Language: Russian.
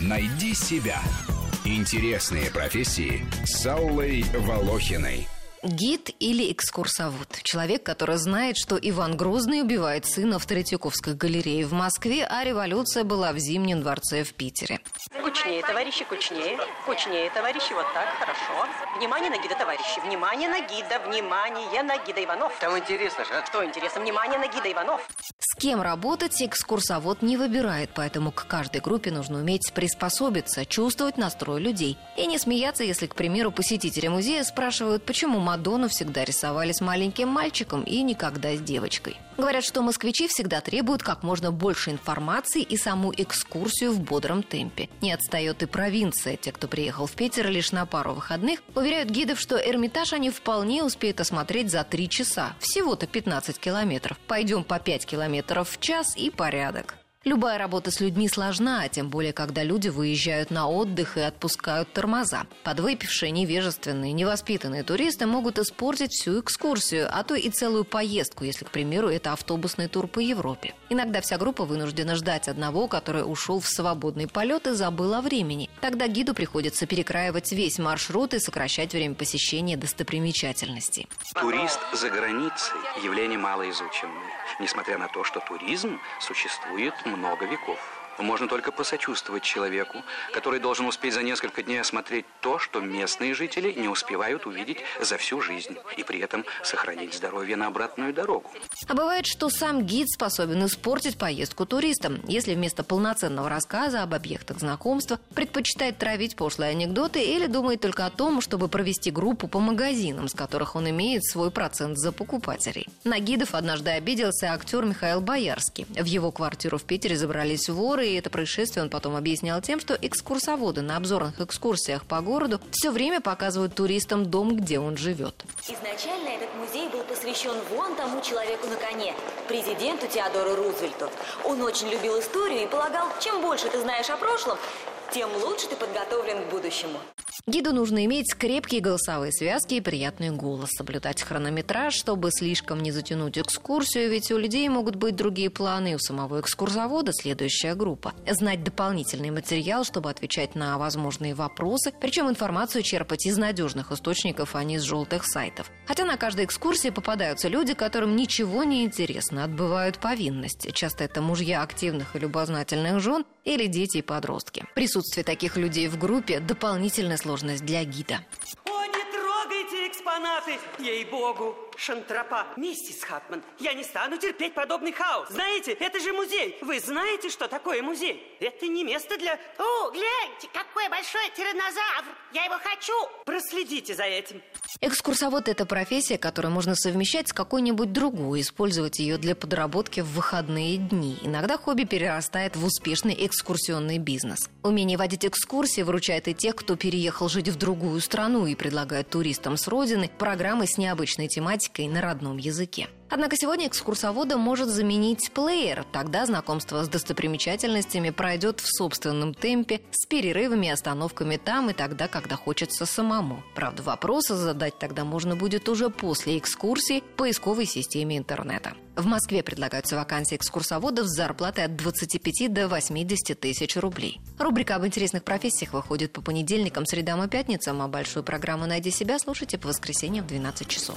Найди себя. Интересные профессии с Аллой Волохиной. Гид или экскурсовод? Человек, который знает, что Иван Грозный убивает сына в Третьяковской галерее в Москве, а революция была в Зимнем дворце в Питере. Кучнее, товарищи, кучнее. Кучнее, товарищи, вот так, хорошо. Внимание на гида, товарищи. Внимание на гида, внимание на гида Иванов. Там интересно же, а? Что интересно? Внимание на гида Иванов. Кем работать экскурсовод не выбирает, поэтому к каждой группе нужно уметь приспособиться, чувствовать настрой людей. И не смеяться, если, к примеру, посетители музея спрашивают, почему Мадонну всегда рисовали с маленьким мальчиком и никогда с девочкой. Говорят, что москвичи всегда требуют как можно больше информации и саму экскурсию в бодром темпе. Не отстает и провинция. Те, кто приехал в Питер лишь на пару выходных, уверяют гидов, что Эрмитаж они вполне успеют осмотреть за три часа. Всего-то 15 километров. Пойдем по 5 километров в час и порядок. Любая работа с людьми сложна, тем более, когда люди выезжают на отдых и отпускают тормоза. Подвыпившие, невежественные, невоспитанные туристы могут испортить всю экскурсию, а то и целую поездку, если, к примеру, это автобусный тур по Европе. Иногда вся группа вынуждена ждать одного, который ушел в свободный полет и забыл о времени. Тогда гиду приходится перекраивать весь маршрут и сокращать время посещения достопримечательностей. Турист за границей – явление малоизученное, несмотря на то, что туризм существует много веков. Можно только посочувствовать человеку, который должен успеть за несколько дней осмотреть то, что местные жители не успевают увидеть за всю жизнь, и при этом сохранить здоровье на обратную дорогу. А бывает, что сам гид способен испортить поездку туристам, если вместо полноценного рассказа об объектах знакомства предпочитает травить пошлые анекдоты или думает только о том, чтобы провести группу по магазинам, с которых он имеет свой процент за покупателей. На гидов однажды обиделся актер Михаил Боярский. В его квартиру в Питере забрались воры, и это происшествие он потом объяснял тем, что экскурсоводы на обзорных экскурсиях по городу все время показывают туристам дом, где он живет. Изначально этот музей был посвящен вон тому человеку на коне, президенту Теодору Рузвельту. Он очень любил историю и полагал, чем больше ты знаешь о прошлом, тем лучше ты подготовлен к будущему. Гиду нужно иметь крепкие голосовые связки и приятный голос, соблюдать хронометраж, чтобы слишком не затянуть экскурсию, ведь у людей могут быть другие планы, и у самого экскурсовода следующая группа. Знать дополнительный материал, чтобы отвечать на возможные вопросы, причем информацию черпать из надежных источников, а не из желтых сайтов. Хотя на каждой экскурсии попадаются люди, которым ничего не интересно, отбывают повинность. Часто это мужья активных и любознательных жен или дети и подростки. Присутствие таких людей в группе – дополнительная сложность для гида. Экспонаты, ей-богу! Шантропа. Миссис Хатман, я не стану терпеть подобный хаос. Знаете, это же музей. Вы знаете, что такое музей? Это не место для... О, гляньте, какой большой тираннозавр! Я его хочу! Проследите за этим. Экскурсовод – это профессия, которую можно совмещать с какой-нибудь другой, использовать ее для подработки в выходные дни. Иногда хобби перерастает в успешный экскурсионный бизнес. Умение водить экскурсии выручает и тех, кто переехал жить в другую страну и предлагает туристам с родины программы с необычной тематикой на родном языке. Однако сегодня экскурсовода может заменить плеер. Тогда знакомство с достопримечательностями пройдет в собственном темпе, с перерывами и остановками там и тогда, когда хочется самому. Правда, вопросы задать тогда можно будет уже после экскурсии в поисковой системе интернета. В Москве предлагаются вакансии экскурсоводов с зарплатой от 25 до 80 тысяч рублей. Рубрика об интересных профессиях выходит по понедельникам, средам и пятницам, а большую программу «Найди себя» слушайте по воскресеньям в 12 часов.